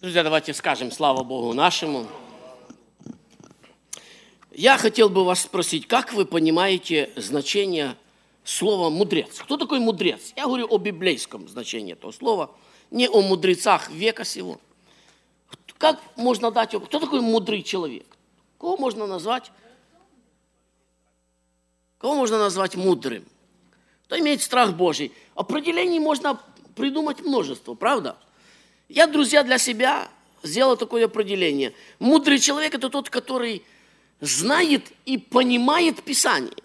Друзья, давайте скажем слава Богу нашему. Я хотел бы вас спросить, как вы понимаете значение слова «мудрец»? Кто такой мудрец? Я говорю о библейском значении этого слова, не о мудрецах века сего. Как можно дать? Кто такой мудрый человек? Кого можно назвать? Кого можно назвать мудрым? Кто имеет страх Божий? Определений можно придумать множество, правда? Я, друзья, для себя сделал такое определение. Мудрый человек – это тот, который знает и понимает Писание.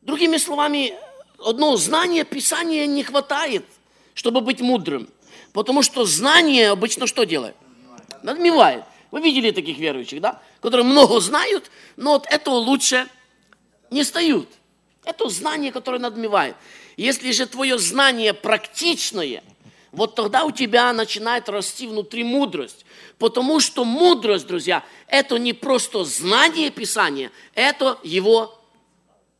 Другими словами, одно знание Писания не хватает, чтобы быть мудрым. Потому что знание обычно что делает? Надмевает. Вы видели таких верующих, да? Которые много знают, но от этого лучше не стают. Это знание, которое надмевает. Если же твое знание практичное – вот тогда у тебя начинает расти внутри мудрость. Потому что мудрость, друзья, это не просто знание Писания, это его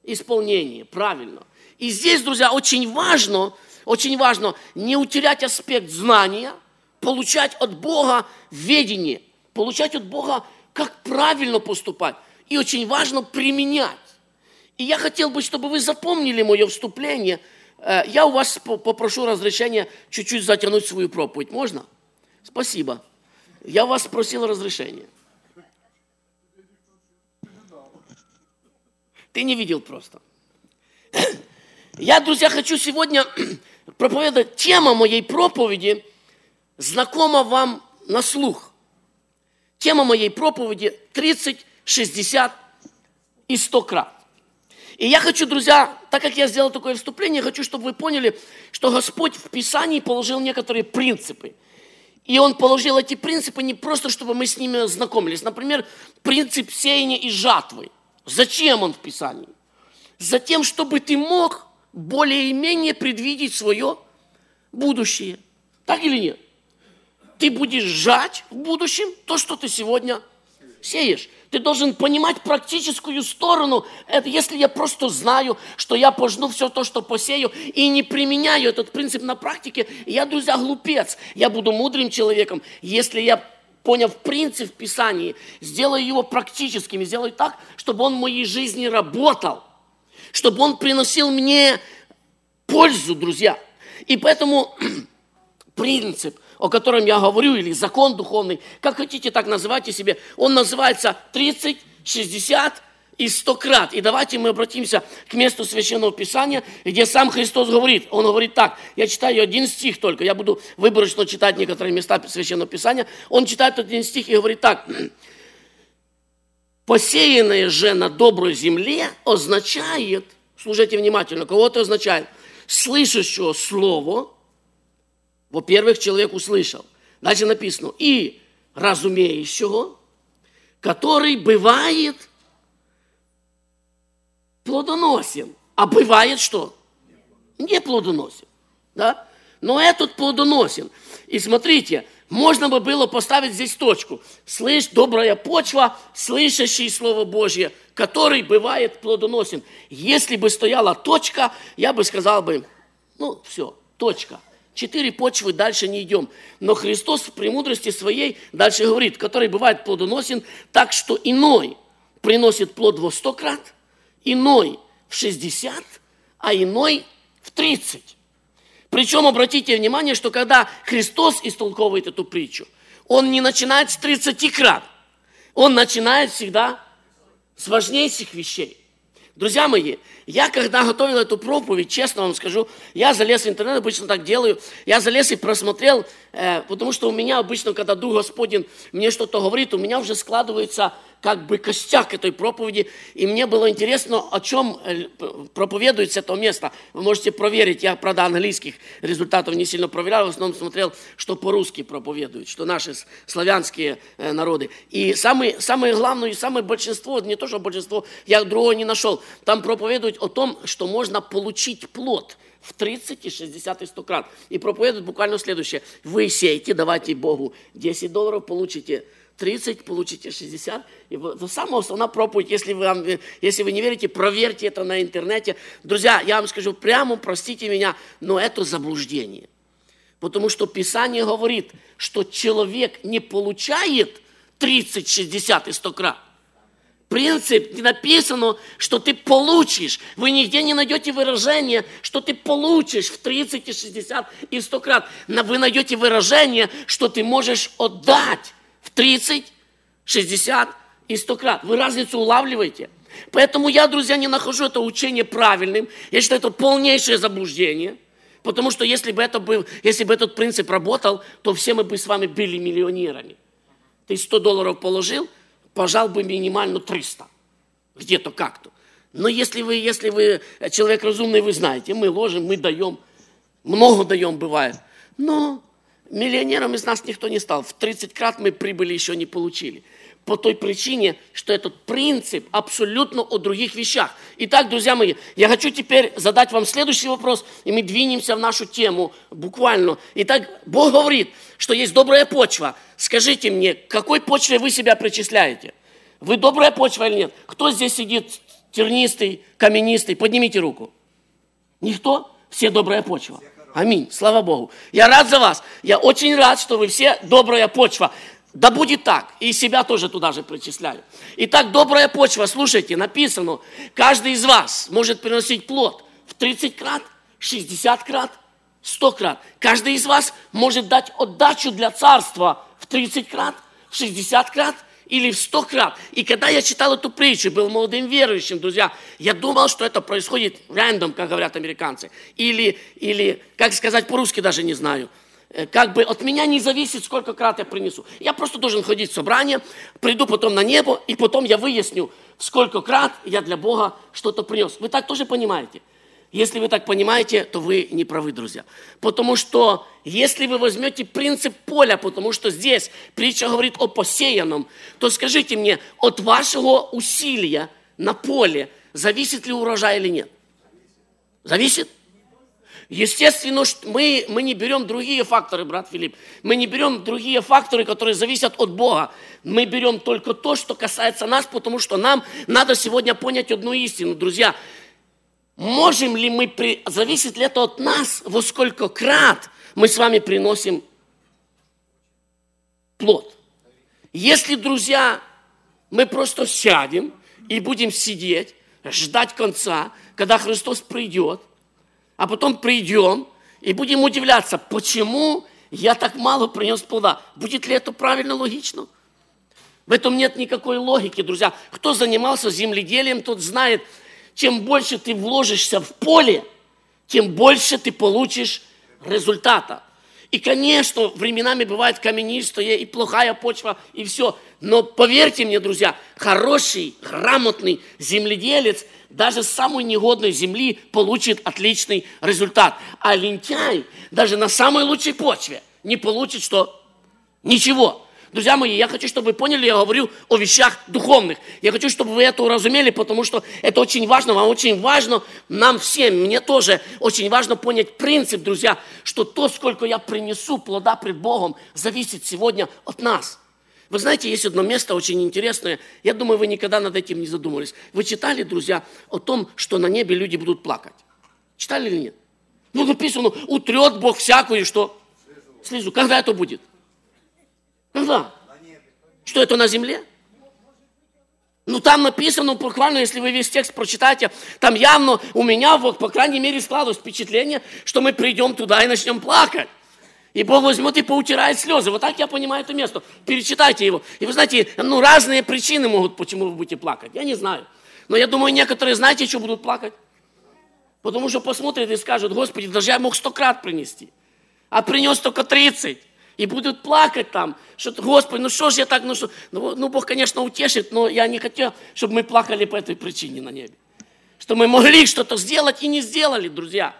исполнение, правильно. И здесь, друзья, очень важно, очень важно не утерять аспект знания, получать от Бога ведение, получать от Бога, как правильно поступать. И очень важно применять. И я хотел бы, чтобы вы запомнили мое вступление – я у вас попрошу разрешения чуть-чуть затянуть свою проповедь. Можно? Спасибо. Я вас спросил разрешения. Ты не видел просто. Я, друзья, хочу сегодня проповедовать. Тема моей проповеди знакома вам на слух. Тема моей проповеди 30, 60 и 100 крат. И я хочу, друзья, так как я сделал такое вступление, хочу, чтобы вы поняли, что Господь в Писании положил некоторые принципы. И Он положил эти принципы не просто, чтобы мы с ними знакомились. Например, принцип сеяния и жатвы. Зачем он в Писании? Затем, чтобы ты мог более-менее предвидеть свое будущее. Так или нет? Ты будешь жать в будущем то, что ты сегодня сеешь. Ты должен понимать практическую сторону. Это если я просто знаю, что я пожну все то, что посею, и не применяю этот принцип на практике, я, друзья, глупец. Я буду мудрым человеком, если я поняв принцип в Писании, сделаю его практическим, сделаю так, чтобы он в моей жизни работал, чтобы он приносил мне пользу, друзья. И поэтому принцип о котором я говорю, или закон духовный, как хотите, так называйте себе, он называется 30, 60 и 100 крат. И давайте мы обратимся к месту Священного Писания, где сам Христос говорит. Он говорит так, я читаю один стих только, я буду выборочно читать некоторые места Священного Писания. Он читает один стих и говорит так, посеянное же на доброй земле означает, слушайте внимательно, кого это означает, слышащего слово, во-первых, человек услышал. Дальше написано, и разумеющего, который бывает плодоносен. А бывает что? Не плодоносен. Да? Но этот плодоносен. И смотрите, можно бы было поставить здесь точку. Слышь, добрая почва, слышащий Слово Божье, который бывает плодоносен. Если бы стояла точка, я бы сказал бы, ну, все, точка – Четыре почвы, дальше не идем. Но Христос в премудрости своей дальше говорит, который бывает плодоносен так, что иной приносит плод во сто крат, иной в шестьдесят, а иной в тридцать. Причем обратите внимание, что когда Христос истолковывает эту притчу, он не начинает с 30 крат, он начинает всегда с важнейших вещей. Друзья мои, я когда готовил эту проповедь, честно вам скажу, я залез в интернет, обычно так делаю, я залез и просмотрел, э, потому что у меня обычно, когда Дух Господень мне что-то говорит, у меня уже складывается как бы костяк этой проповеди, и мне было интересно, о чем э, проповедуется это место. Вы можете проверить, я, правда, английских результатов не сильно проверял, в основном смотрел, что по-русски проповедуют, что наши славянские э, народы. И самое, самое главное, и самое большинство, не то, что большинство, я другого не нашел, там проповедуют о том, что можно получить плод – в 30 и 60 и 100 крат. И проповедуют буквально следующее. Вы сеете, давайте Богу 10 долларов, получите 30, получите 60. И самая основная проповедь. Если вы, если вы не верите, проверьте это на интернете. Друзья, я вам скажу прямо, простите меня, но это заблуждение. Потому что Писание говорит, что человек не получает 30, 60 и 100 крат. Принцип не написано, что ты получишь. Вы нигде не найдете выражение, что ты получишь в 30 и 60 и 100 крат. Вы найдете выражение, что ты можешь отдать в 30, 60 и 100 крат. Вы разницу улавливаете? Поэтому я, друзья, не нахожу это учение правильным. Я считаю, это полнейшее заблуждение. Потому что если бы, это был, если бы этот принцип работал, то все мы бы с вами были миллионерами. Ты 100 долларов положил, пожал бы минимально 300. Где-то как-то. Но если вы, если вы человек разумный, вы знаете, мы ложим, мы даем, много даем бывает. Но миллионером из нас никто не стал. В 30 крат мы прибыли еще не получили по той причине, что этот принцип абсолютно о других вещах. Итак, друзья мои, я хочу теперь задать вам следующий вопрос, и мы двинемся в нашу тему буквально. Итак, Бог говорит, что есть добрая почва. Скажите мне, к какой почве вы себя причисляете? Вы добрая почва или нет? Кто здесь сидит тернистый, каменистый? Поднимите руку. Никто? Все добрая почва. Аминь. Слава Богу. Я рад за вас. Я очень рад, что вы все добрая почва. Да будет так. И себя тоже туда же причисляю. Итак, добрая почва, слушайте, написано, каждый из вас может приносить плод в 30 крат, 60 крат, 100 крат. Каждый из вас может дать отдачу для царства в 30 крат, в 60 крат или в 100 крат. И когда я читал эту притчу, был молодым верующим, друзья, я думал, что это происходит рандом, как говорят американцы. Или, или как сказать по-русски, даже не знаю – как бы от меня не зависит, сколько крат я принесу. Я просто должен ходить в собрание, приду потом на небо, и потом я выясню, сколько крат я для Бога что-то принес. Вы так тоже понимаете? Если вы так понимаете, то вы не правы, друзья. Потому что если вы возьмете принцип поля, потому что здесь притча говорит о посеянном, то скажите мне, от вашего усилия на поле зависит ли урожай или нет? Зависит? Естественно, мы, мы не берем другие факторы, брат Филипп. Мы не берем другие факторы, которые зависят от Бога. Мы берем только то, что касается нас, потому что нам надо сегодня понять одну истину, друзья. Можем ли мы, при... зависит ли это от нас, во сколько крат мы с вами приносим плод? Если, друзья, мы просто сядем и будем сидеть, ждать конца, когда Христос придет – а потом придем и будем удивляться, почему я так мало принес плода. Будет ли это правильно, логично? В этом нет никакой логики, друзья. Кто занимался земледелием, тот знает, чем больше ты вложишься в поле, тем больше ты получишь результата. И, конечно, временами бывает каменистая и плохая почва, и все. Но поверьте мне, друзья, хороший, грамотный земледелец даже с самой негодной земли получит отличный результат. А лентяй даже на самой лучшей почве не получит что? Ничего. Друзья мои, я хочу, чтобы вы поняли, я говорю о вещах духовных. Я хочу, чтобы вы это уразумели, потому что это очень важно. Вам очень важно, нам всем, мне тоже очень важно понять принцип, друзья, что то, сколько я принесу плода пред Богом, зависит сегодня от нас. Вы знаете, есть одно место очень интересное. Я думаю, вы никогда над этим не задумывались. Вы читали, друзья, о том, что на небе люди будут плакать? Читали или нет? Ну, написано, утрет Бог всякую, что? Слезу. Когда это будет? Когда? Что это на земле? Ну, там написано буквально, если вы весь текст прочитаете, там явно у меня, вот, по крайней мере, складывалось впечатление, что мы придем туда и начнем плакать. И Бог возьмет и поутирает слезы. Вот так я понимаю это место. Перечитайте его. И вы знаете, ну разные причины могут, почему вы будете плакать. Я не знаю. Но я думаю, некоторые, знаете, что будут плакать? Потому что посмотрят и скажут, Господи, даже я мог сто крат принести. А принес только тридцать. И будут плакать там, что, Господи, ну что ж я так, ну что, ну, ну Бог, конечно, утешит, но я не хотел, чтобы мы плакали по этой причине на небе. Что мы могли что-то сделать и не сделали, друзья.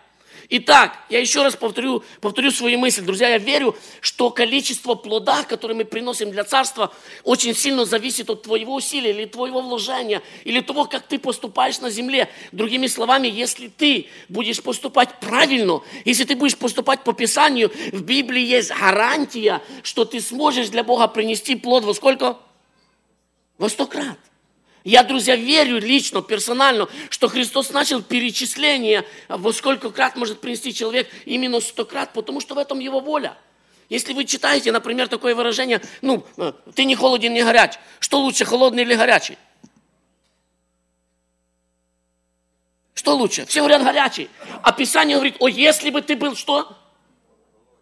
Итак, я еще раз повторю, повторю свои мысли. Друзья, я верю, что количество плода, которое мы приносим для царства, очень сильно зависит от твоего усилия или твоего вложения, или того, как ты поступаешь на земле. Другими словами, если ты будешь поступать правильно, если ты будешь поступать по Писанию, в Библии есть гарантия, что ты сможешь для Бога принести плод во сколько? Во сто крат. Я, друзья, верю лично, персонально, что Христос начал перечисление, во сколько крат может принести человек именно сто крат, потому что в этом его воля. Если вы читаете, например, такое выражение, ну, э, ты не холоден, не горяч, что лучше, холодный или горячий? Что лучше? Все говорят горячий. А Писание говорит, о, если бы ты был что?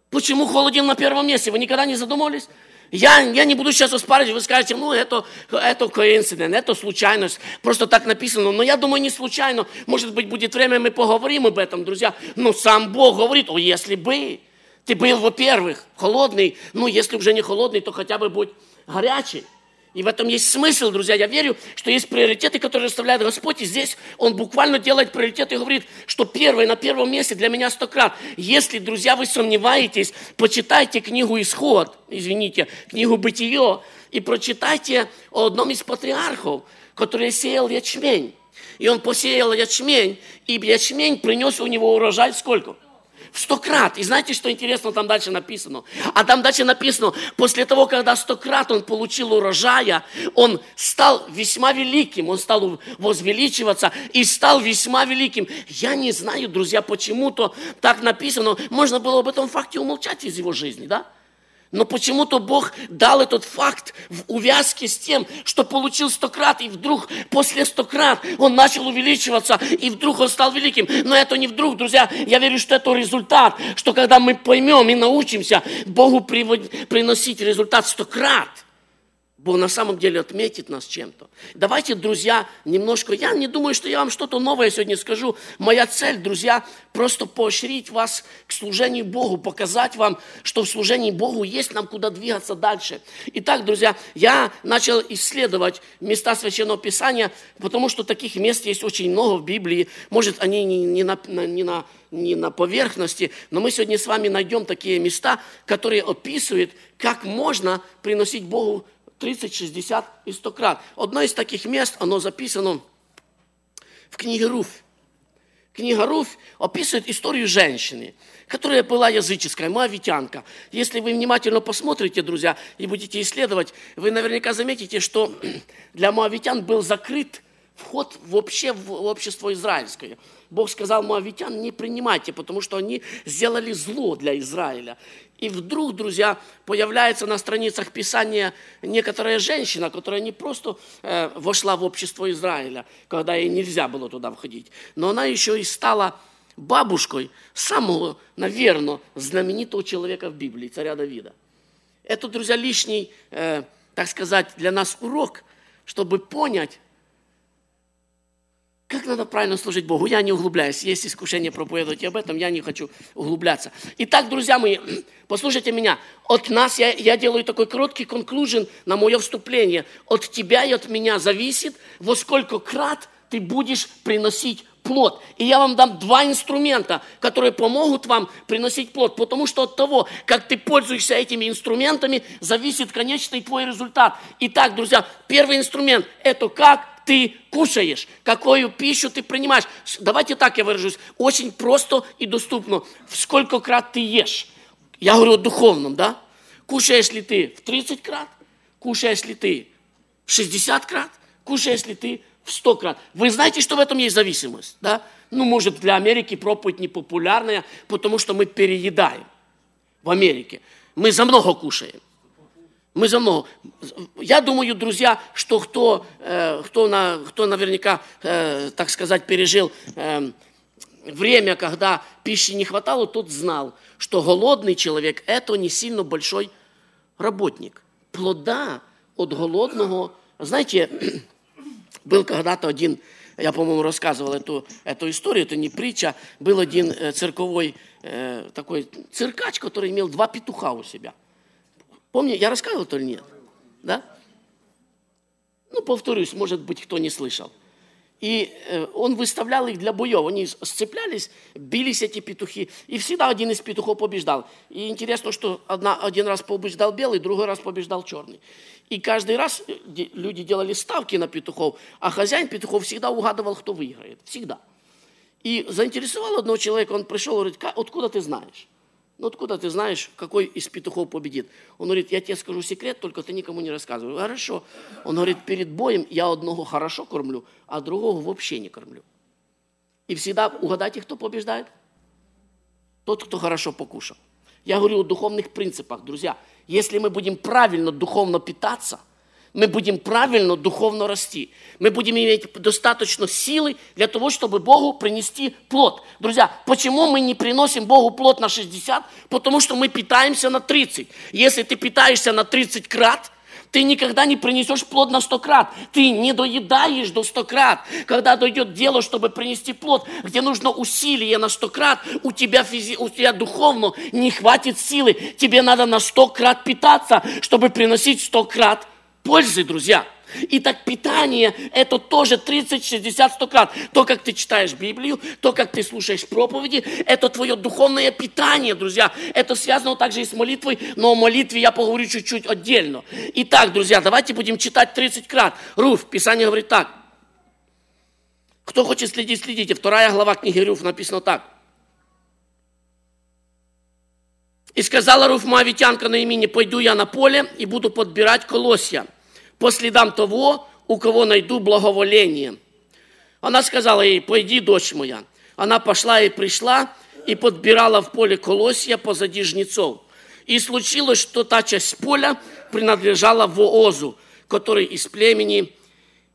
Почему холоден на первом месте? Вы никогда не задумывались? Я, я не буду сейчас оспаривать, вы скажете, ну, это, это коинцидент, это случайность, просто так написано. Но я думаю, не случайно. Может быть, будет время, мы поговорим об этом, друзья. Но сам Бог говорит, о, если бы ты был, во-первых, холодный, ну, если уже не холодный, то хотя бы будь горячий. И в этом есть смысл, друзья. Я верю, что есть приоритеты, которые расставляет Господь. И здесь Он буквально делает приоритеты и говорит, что первое на первом месте для меня сто крат. Если, друзья, вы сомневаетесь, почитайте книгу «Исход», извините, книгу «Бытие», и прочитайте о одном из патриархов, который сеял ячмень. И он посеял ячмень, и ячмень принес у него урожай сколько? Сто крат. И знаете, что интересно там дальше написано? А там дальше написано, после того, когда сто крат он получил урожая, он стал весьма великим, он стал возвеличиваться и стал весьма великим. Я не знаю, друзья, почему-то так написано. Можно было об этом факте умолчать из его жизни, да? Но почему-то Бог дал этот факт в увязке с тем, что получил сто крат, и вдруг после сто крат он начал увеличиваться, и вдруг он стал великим. Но это не вдруг, друзья, я верю, что это результат, что когда мы поймем и научимся Богу приносить результат сто крат – Бог на самом деле отметит нас чем-то. Давайте, друзья, немножко, я не думаю, что я вам что-то новое сегодня скажу. Моя цель, друзья, просто поощрить вас к служению Богу, показать вам, что в служении Богу есть нам куда двигаться дальше. Итак, друзья, я начал исследовать места Священного Писания, потому что таких мест есть очень много в Библии. Может, они не, не, на, не, на, не на поверхности, но мы сегодня с вами найдем такие места, которые описывают, как можно приносить Богу 30, 60 и 100 крат. Одно из таких мест, оно записано в книге Руфь. Книга Руфь описывает историю женщины, которая была языческая, моавитянка. Если вы внимательно посмотрите, друзья, и будете исследовать, вы наверняка заметите, что для моавитян был закрыт вход вообще в общество израильское. Бог сказал моавитян, не принимайте, потому что они сделали зло для Израиля. И вдруг, друзья, появляется на страницах Писания некоторая женщина, которая не просто э, вошла в общество Израиля, когда ей нельзя было туда входить, но она еще и стала бабушкой самого, наверное, знаменитого человека в Библии, царя Давида. Это, друзья, лишний, э, так сказать, для нас урок, чтобы понять, как надо правильно служить Богу? Я не углубляюсь. Есть искушение проповедовать об этом, я не хочу углубляться. Итак, друзья мои, послушайте меня. От нас, я, я делаю такой короткий конклюжен на мое вступление. От тебя и от меня зависит, во сколько крат ты будешь приносить плод. И я вам дам два инструмента, которые помогут вам приносить плод. Потому что от того, как ты пользуешься этими инструментами, зависит конечный твой результат. Итак, друзья, первый инструмент – это как ты кушаешь, какую пищу ты принимаешь. Давайте так я выражусь. Очень просто и доступно. В сколько крат ты ешь? Я говорю о духовном, да? Кушаешь ли ты в 30 крат? Кушаешь ли ты в 60 крат? Кушаешь ли ты в 100 крат? Вы знаете, что в этом есть зависимость, да? Ну, может, для Америки проповедь непопулярная, потому что мы переедаем в Америке. Мы за много кушаем. Мы за много. Я думаю, друзья, что кто, э, кто, на, кто наверняка, э, так сказать, пережил э, время, когда пищи не хватало, тот знал, что голодный человек – это не сильно большой работник. Плода от голодного, знаете, был когда-то один, я, по-моему, рассказывал эту, эту историю, это не притча, был один цирковой такой циркач, который имел два петуха у себя – Помни, я рассказывал то или нет? Да? Ну, повторюсь, может быть, кто не слышал. И э, он выставлял их для боев. Они сцеплялись, бились эти петухи. И всегда один из петухов побеждал. И интересно, что одна, один раз побеждал белый, другой раз побеждал черный. И каждый раз э, люди делали ставки на петухов, а хозяин петухов всегда угадывал, кто выиграет. Всегда. И заинтересовал одного человека, он пришел и говорит, откуда ты знаешь? Ну откуда ты знаешь, какой из петухов победит? Он говорит, я тебе скажу секрет, только ты никому не рассказывай. Хорошо. Он говорит, перед боем я одного хорошо кормлю, а другого вообще не кормлю. И всегда угадайте, кто побеждает? Тот, кто хорошо покушал. Я говорю о духовных принципах, друзья. Если мы будем правильно духовно питаться – мы будем правильно духовно расти. Мы будем иметь достаточно силы для того, чтобы Богу принести плод. Друзья, почему мы не приносим Богу плод на 60? Потому что мы питаемся на 30. Если ты питаешься на 30 крат, ты никогда не принесешь плод на сто крат. Ты не доедаешь до сто крат. Когда дойдет дело, чтобы принести плод, где нужно усилие на сто крат, у тебя, физи... у тебя духовно не хватит силы. Тебе надо на сто крат питаться, чтобы приносить сто крат пользы, друзья. И так питание – это тоже 30, 60, 100 крат. То, как ты читаешь Библию, то, как ты слушаешь проповеди, это твое духовное питание, друзья. Это связано также и с молитвой, но о молитве я поговорю чуть-чуть отдельно. Итак, друзья, давайте будем читать 30 крат. Руф, Писание говорит так. Кто хочет следить, следите. Вторая глава книги Руф написано так. И сказала Руф Моавитянка на имени, пойду я на поле и буду подбирать колосья по следам того, у кого найду благоволение. Она сказала ей, пойди, дочь моя. Она пошла и пришла, и подбирала в поле колосья позади жнецов. И случилось, что та часть поля принадлежала Воозу, который из племени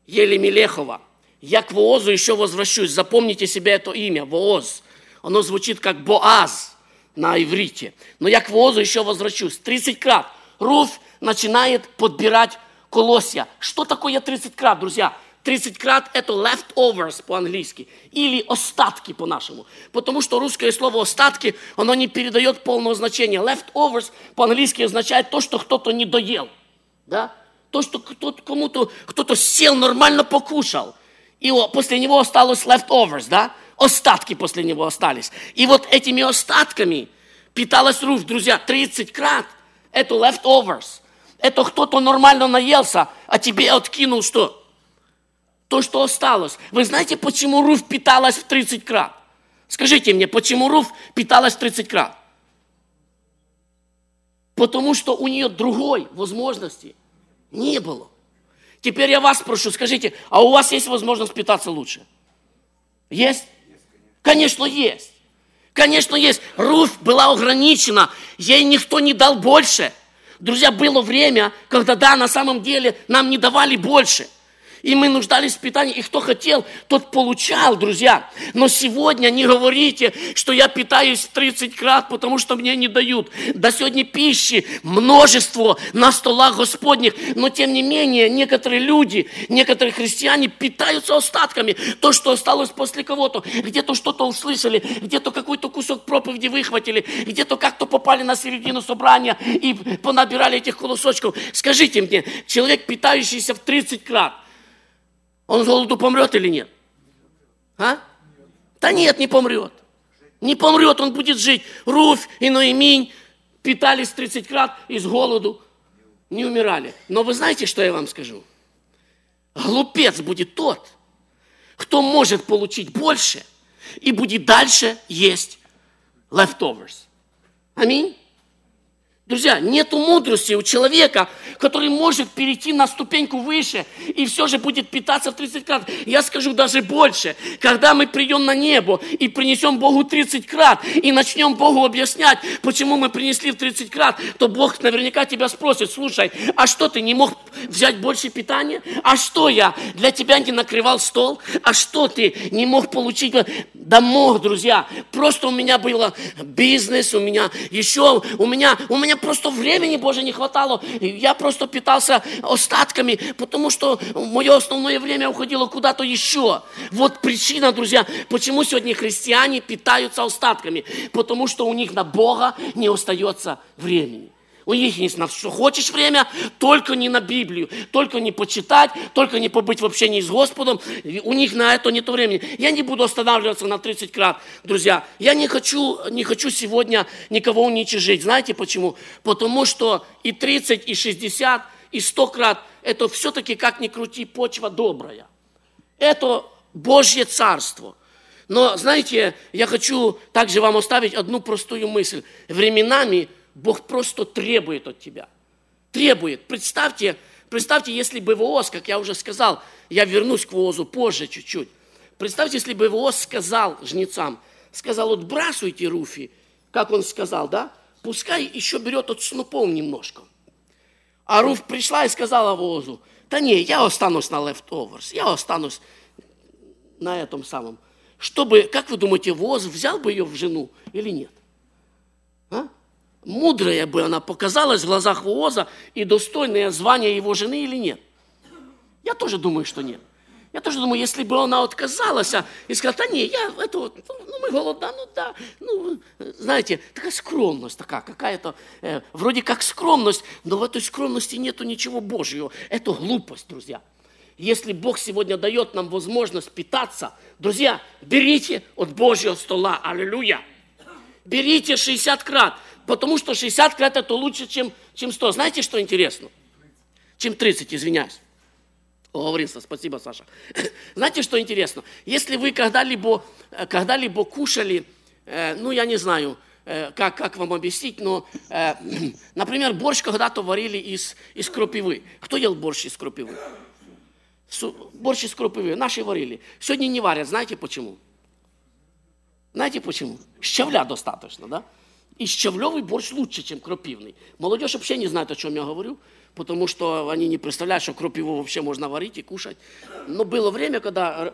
Елемелехова. Я к Воозу еще возвращусь. Запомните себе это имя, Вооз. Оно звучит как Боаз на иврите. Но я к Возу еще возвращусь. 30 крат. Руф начинает подбирать колосья. Что такое 30 крат, друзья? 30 крат – это leftovers по-английски, или остатки по-нашему. Потому что русское слово «остатки», оно не передает полного значения. Leftovers по-английски означает то, что кто-то не доел. Да? То, что кто-то, кому-то кто-то сел, нормально покушал. И после него осталось leftovers, да? Остатки после него остались. И вот этими остатками питалась Руф, друзья, 30 крат. Это leftovers. Это кто-то нормально наелся, а тебе откинул что? То, что осталось. Вы знаете, почему Руф питалась в 30 крат? Скажите мне, почему Руф питалась в 30 крат? Потому что у нее другой возможности не было. Теперь я вас прошу, скажите, а у вас есть возможность питаться лучше? Есть? Конечно, есть. Конечно, есть. Руф была ограничена, ей никто не дал больше. Друзья, было время, когда, да, на самом деле нам не давали больше – и мы нуждались в питании, и кто хотел, тот получал, друзья. Но сегодня не говорите, что я питаюсь в 30 крат, потому что мне не дают. До сегодня пищи множество на столах Господних, но тем не менее некоторые люди, некоторые христиане питаются остатками. То, что осталось после кого-то, где-то что-то услышали, где-то какой-то кусок проповеди выхватили, где-то как-то попали на середину собрания и понабирали этих колосочков. Скажите мне, человек, питающийся в 30 крат, он с голоду помрет или нет? А? Да нет, не помрет. Не помрет, он будет жить. Руфь и Ноеминь питались 30 крат и с голоду не умирали. Но вы знаете, что я вам скажу? Глупец будет тот, кто может получить больше и будет дальше есть leftovers. Аминь. Друзья, нету мудрости у человека, который может перейти на ступеньку выше и все же будет питаться в 30 крат. Я скажу даже больше. Когда мы придем на небо и принесем Богу 30 крат и начнем Богу объяснять, почему мы принесли в 30 крат, то Бог наверняка тебя спросит, слушай, а что ты не мог взять больше питания? А что я для тебя не накрывал стол? А что ты не мог получить? Да мог, друзья. Просто у меня было бизнес, у меня еще, у меня, у меня просто времени, Боже, не хватало. Я просто питался остатками, потому что мое основное время уходило куда-то еще. Вот причина, друзья, почему сегодня христиане питаются остатками. Потому что у них на Бога не остается времени. У них есть на что хочешь время, только не на Библию, только не почитать, только не побыть в общении с Господом. У них на это нет времени. Я не буду останавливаться на 30 крат, друзья. Я не хочу, не хочу сегодня никого уничижить. Знаете почему? Потому что и 30, и 60, и 100 крат, это все-таки, как ни крути, почва добрая. Это Божье Царство. Но, знаете, я хочу также вам оставить одну простую мысль. Временами Бог просто требует от тебя. Требует. Представьте, представьте, если бы Вооз, как я уже сказал, я вернусь к Воозу позже чуть-чуть. Представьте, если бы Вооз сказал жнецам, сказал, отбрасывайте Руфи, как он сказал, да? Пускай еще берет от снопов немножко. А Руф пришла и сказала Воозу, да не, я останусь на leftovers, я останусь на этом самом чтобы, как вы думаете, Воз взял бы ее в жену или нет? А? Мудрая бы она показалась в глазах Вооза и достойное звание его жены или нет? Я тоже думаю, что нет. Я тоже думаю, если бы она отказалась а, и сказала, да не, я это вот, ну мы голодны, ну да, ну, знаете, такая скромность такая какая-то, э, вроде как скромность, но в этой скромности нету ничего Божьего. Это глупость, друзья. Если Бог сегодня дает нам возможность питаться, друзья, берите от Божьего стола. Аллилуйя. Берите 60 крат, потому что 60 крат это лучше, чем, чем 100. Знаете, что интересно? Чем 30, извиняюсь. Оговорился, спасибо, Саша. Знаете, что интересно? Если вы когда-либо когда кушали, э, ну, я не знаю, э, как, как вам объяснить, но, э, например, борщ когда-то варили из, из крапивы. Кто ел борщ из крапивы? борщ из крупы наши варили. Сегодня не варят, знаете почему? Знаете почему? Щавля достаточно, да? И щавлевый борщ лучше, чем крапивный. Молодежь вообще не знает, о чем я говорю, потому что они не представляют, что крапиву вообще можно варить и кушать. Но было время, когда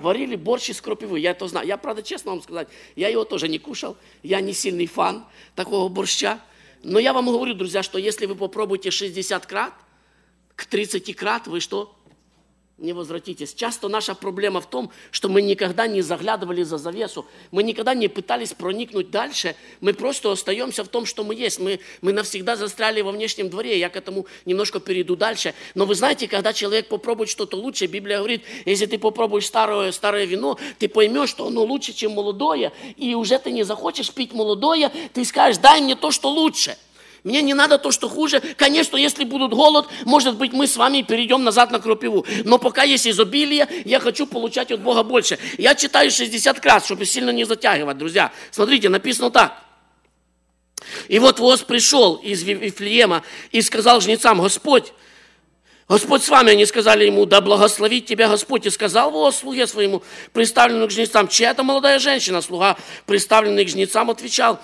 варили борщ из крапивы, я это знаю. Я, правда, честно вам сказать, я его тоже не кушал, я не сильный фан такого борща. Но я вам говорю, друзья, что если вы попробуете 60 крат, к 30 крат, вы что? Не возвратитесь. Часто наша проблема в том, что мы никогда не заглядывали за завесу, мы никогда не пытались проникнуть дальше, мы просто остаемся в том, что мы есть. Мы, мы навсегда застряли во внешнем дворе, я к этому немножко перейду дальше. Но вы знаете, когда человек попробует что-то лучше, Библия говорит, если ты попробуешь старое, старое вино, ты поймешь, что оно лучше, чем молодое, и уже ты не захочешь пить молодое, ты скажешь, дай мне то, что лучше – мне не надо то, что хуже. Конечно, если будут голод, может быть, мы с вами перейдем назад на крапиву. Но пока есть изобилие, я хочу получать от Бога больше. Я читаю 60 раз, чтобы сильно не затягивать, друзья. Смотрите, написано так. И вот Воз пришел из Вифлеема и сказал жнецам, Господь, Господь с вами, они сказали ему, да благословит тебя Господь. И сказал Воз слуге своему, представленному к жнецам, чья это молодая женщина? Слуга, представленный к жнецам, отвечал,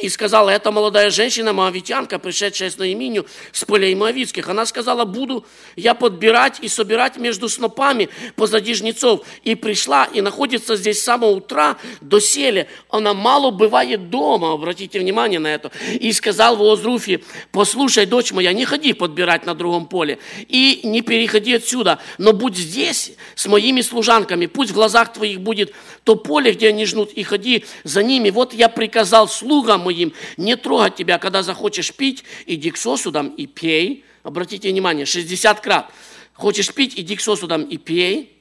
и сказала, это молодая женщина, моавитянка, пришедшая с Наиминю с полей моавитских. Она сказала, буду я подбирать и собирать между снопами позади жнецов. И пришла, и находится здесь с самого утра до селя. Она мало бывает дома, обратите внимание на это. И сказал Воозруфи, послушай, дочь моя, не ходи подбирать на другом поле, и не переходи отсюда, но будь здесь с моими служанками, пусть в глазах твоих будет то поле, где они жнут, и ходи за ними. Вот я приказал слугам моим не трогать тебя, когда захочешь пить, иди к сосудам и пей. Обратите внимание, 60 крат. Хочешь пить, иди к сосудам и пей.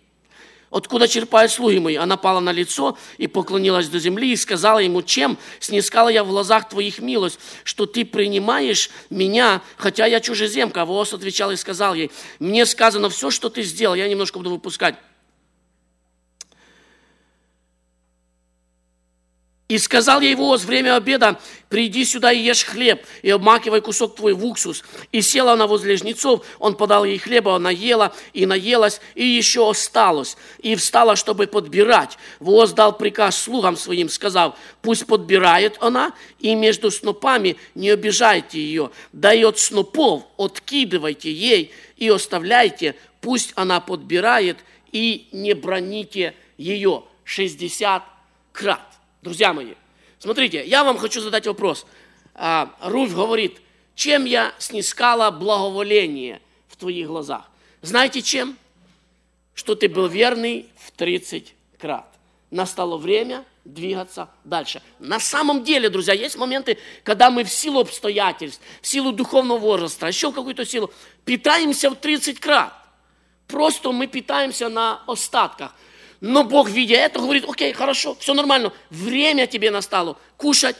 Откуда черпают слуги мои? Она пала на лицо и поклонилась до земли и сказала ему, чем снискала я в глазах твоих милость, что ты принимаешь меня, хотя я чужеземка. А Воос отвечал и сказал ей, мне сказано все, что ты сделал. Я немножко буду выпускать. И сказал ей Воз, время обеда, приди сюда и ешь хлеб, и обмакивай кусок твой в уксус. И села она возле жнецов, он подал ей хлеба, она ела и наелась, и еще осталось. И встала, чтобы подбирать. Воз дал приказ слугам своим, сказав, пусть подбирает она, и между снопами не обижайте ее. Дает снопов, откидывайте ей и оставляйте, пусть она подбирает, и не броните ее. 60 крат. Друзья мои, смотрите, я вам хочу задать вопрос. А, Руфь говорит, чем я снискала благоволение в твоих глазах? Знаете чем? Что ты был верный в 30 крат. Настало время двигаться дальше. На самом деле, друзья, есть моменты, когда мы в силу обстоятельств, в силу духовного возраста, еще в какую-то силу, питаемся в 30 крат. Просто мы питаемся на остатках. Но Бог, видя это, говорит, окей, хорошо, все нормально, время тебе настало кушать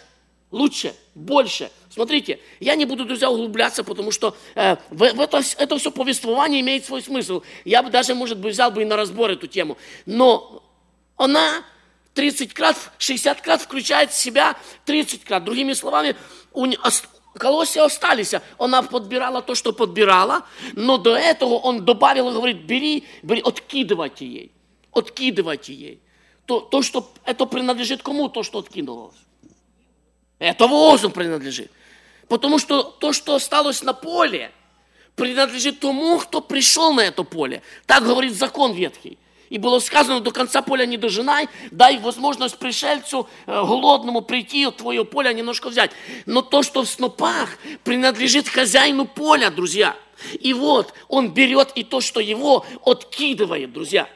лучше, больше. Смотрите, я не буду, друзья, углубляться, потому что э, в, в это, это все повествование имеет свой смысл. Я бы даже, может быть, взял бы и на разбор эту тему. Но она 30 крат, 60 крат включает в себя 30 крат. Другими словами, у, колосья остались. Она подбирала то, что подбирала, но до этого он добавил и говорит, бери, бери, откидывайте ей, откидывайте ей. То, то, что это принадлежит кому, то, что откинулось. Это возу принадлежит. Потому что то, что осталось на поле, принадлежит тому, кто пришел на это поле. Так говорит закон ветхий. И было сказано, до конца поля не дожинай, дай возможность пришельцу э, голодному прийти от твое поле немножко взять. Но то, что в снопах, принадлежит хозяину поля, друзья. И вот он берет и то, что его откидывает, друзья.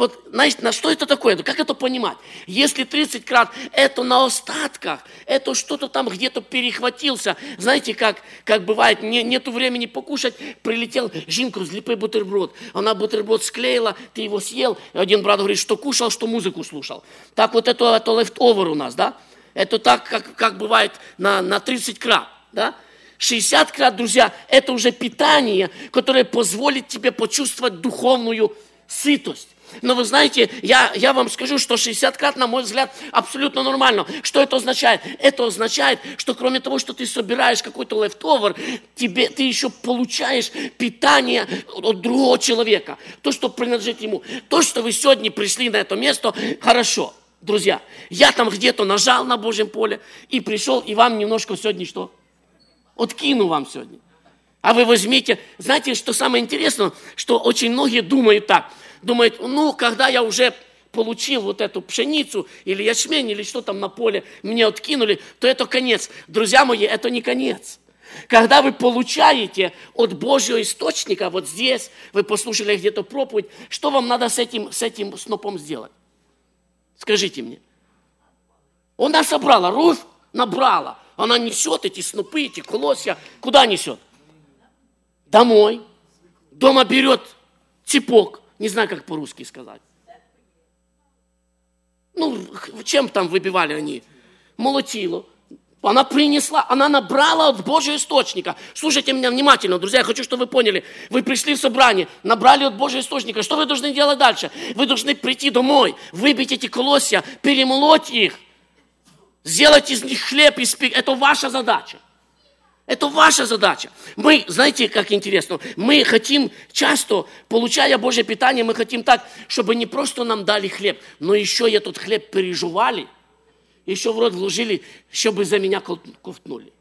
Вот, знаете, на что это такое? Ну, как это понимать? Если 30 крат, это на остатках, это что-то там где-то перехватился. Знаете, как, как бывает, не, нету времени покушать, прилетел, Жинка, взлепи бутерброд. Она бутерброд склеила, ты его съел. Один брат говорит, что кушал, что музыку слушал. Так вот это, это leftover у нас, да? Это так, как, как бывает на, на 30 крат, да? 60 крат, друзья, это уже питание, которое позволит тебе почувствовать духовную сытость. Но вы знаете, я, я вам скажу, что 60 крат, на мой взгляд, абсолютно нормально. Что это означает? Это означает, что кроме того, что ты собираешь какой-то лефтовер, тебе, ты еще получаешь питание от другого человека. То, что принадлежит ему. То, что вы сегодня пришли на это место, хорошо. Друзья, я там где-то нажал на Божьем поле и пришел, и вам немножко сегодня что? Откину вам сегодня. А вы возьмите, знаете, что самое интересное, что очень многие думают так – думает, ну, когда я уже получил вот эту пшеницу или ячмень, или что там на поле мне откинули, то это конец. Друзья мои, это не конец. Когда вы получаете от Божьего источника, вот здесь, вы послушали где-то проповедь, что вам надо с этим, с этим снопом сделать? Скажите мне. Она собрала, Руфь набрала. Она несет эти снопы, эти колосья. Куда несет? Домой. Дома берет цепок, не знаю, как по-русски сказать. Ну, чем там выбивали они? Молотило. Она принесла, она набрала от Божьего источника. Слушайте меня внимательно, друзья, я хочу, чтобы вы поняли. Вы пришли в собрание, набрали от Божьего источника. Что вы должны делать дальше? Вы должны прийти домой, выбить эти колосья, перемолоть их, сделать из них хлеб и спик. Это ваша задача. Это ваша задача. Мы, знаете, как интересно, мы хотим часто, получая Божье питание, мы хотим так, чтобы не просто нам дали хлеб, но еще и этот хлеб переживали, еще в рот вложили, чтобы за меня ковтнули.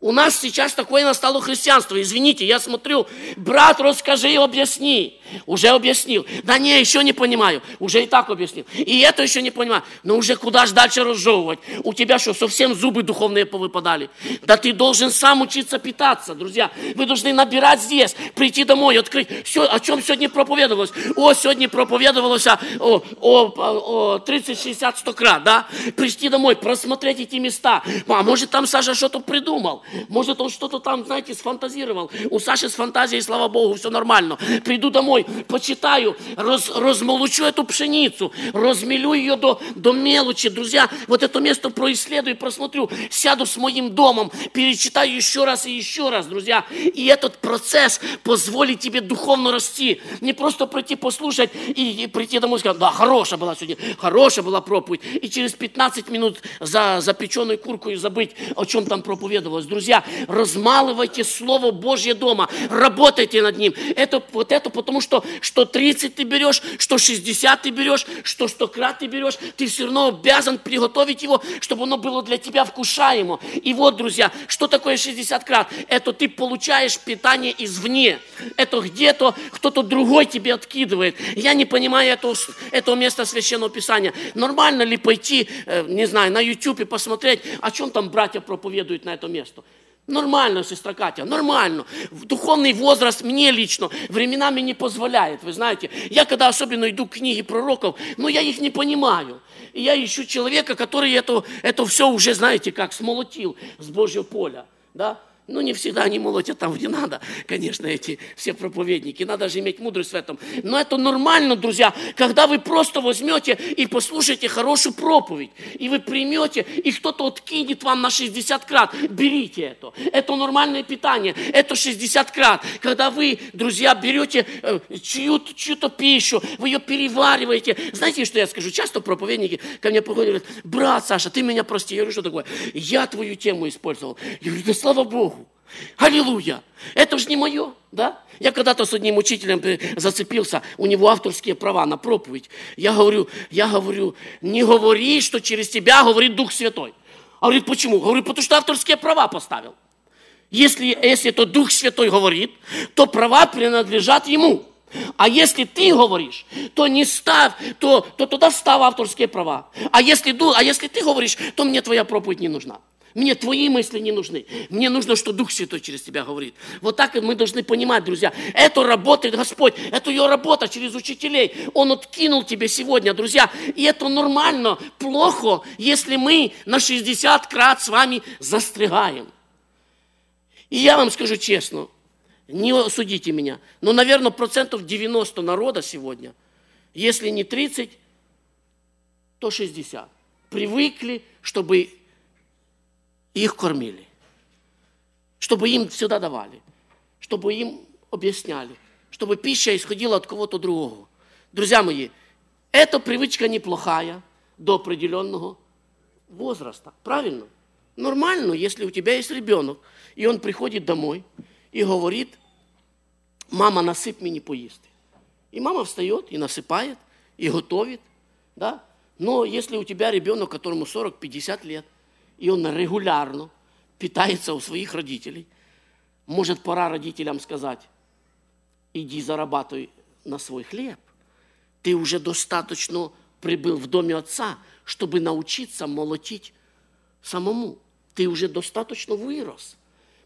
У нас сейчас такое настало христианство. Извините, я смотрю, брат, расскажи и объясни. Уже объяснил. Да не, еще не понимаю. Уже и так объяснил. И это еще не понимаю. Но уже куда же дальше разжевывать? У тебя что, совсем зубы духовные повыпадали? Да ты должен сам учиться питаться, друзья. Вы должны набирать здесь, прийти домой, открыть. Все, о чем сегодня проповедовалось? О, сегодня проповедовалось о, о, о, о 30, 60, 100 крат, да? Прийти домой, просмотреть эти места. А может там Саша что-то придумал? Может, он что-то там, знаете, сфантазировал. У Саши с фантазией, слава Богу, все нормально. Приду домой, почитаю, раз, размолочу эту пшеницу, размелю ее до, до мелочи. Друзья, вот это место происследую, просмотрю, сяду с моим домом, перечитаю еще раз и еще раз, друзья. И этот процесс позволит тебе духовно расти. Не просто прийти послушать и, и прийти домой и сказать, да, хорошая была сегодня, хорошая была проповедь. И через 15 минут за запеченную курку и забыть, о чем там проповедовалось друзья, размалывайте Слово Божье дома, работайте над ним. Это вот это потому, что, что 30 ты берешь, что 60 ты берешь, что 100 крат ты берешь, ты все равно обязан приготовить его, чтобы оно было для тебя вкушаемо. И вот, друзья, что такое 60 крат? Это ты получаешь питание извне. Это где-то кто-то другой тебе откидывает. Я не понимаю этого, этого места Священного Писания. Нормально ли пойти, э, не знаю, на YouTube и посмотреть, о чем там братья проповедуют на это место? Нормально, сестра Катя, нормально. Духовный возраст мне лично временами не позволяет, вы знаете. Я когда особенно иду к книге пророков, но ну, я их не понимаю. И я ищу человека, который это, это все уже, знаете, как смолотил с Божьего поля. Да? Ну, не всегда они молотят там, где надо, конечно, эти все проповедники. Надо же иметь мудрость в этом. Но это нормально, друзья, когда вы просто возьмете и послушаете хорошую проповедь, и вы примете, и кто-то откинет вам на 60 крат. Берите это. Это нормальное питание. Это 60 крат. Когда вы, друзья, берете э, чью-то, чью-то пищу, вы ее перевариваете. Знаете, что я скажу? Часто проповедники ко мне приходят и говорят, брат Саша, ты меня прости. Я говорю, что такое? Я твою тему использовал. Я говорю, да слава Богу. Аллилуйя! Это же не мое, да? Я когда-то с одним учителем зацепился, у него авторские права на проповедь. Я говорю, я говорю, не говори, что через тебя говорит Дух Святой. А говорит, почему? Говорю, потому что авторские права поставил. Если, если это Дух Святой говорит, то права принадлежат ему. А если ты говоришь, то не ставь, то, то туда встав авторские права. А если, а если ты говоришь, то мне твоя проповедь не нужна. Мне твои мысли не нужны. Мне нужно, что Дух Святой через тебя говорит. Вот так мы должны понимать, друзья. Это работает Господь. Это ее работа через учителей. Он откинул тебе сегодня, друзья. И это нормально. Плохо, если мы на 60 крат с вами застрягаем. И я вам скажу честно, не судите меня, но, наверное, процентов 90 народа сегодня, если не 30, то 60, привыкли, чтобы их кормили, чтобы им всегда давали, чтобы им объясняли, чтобы пища исходила от кого-то другого. Друзья мои, эта привычка неплохая до определенного возраста, правильно? Нормально, если у тебя есть ребенок, и он приходит домой и говорит, мама, насыпь мне поїсти. И мама встает и насыпает, и готовит, да? Но если у тебя ребенок, которому 40-50 лет, и он регулярно питается у своих родителей. Может, пора родителям сказать, иди зарабатывай на свой хлеб. Ты уже достаточно прибыл в доме отца, чтобы научиться молотить самому. Ты уже достаточно вырос.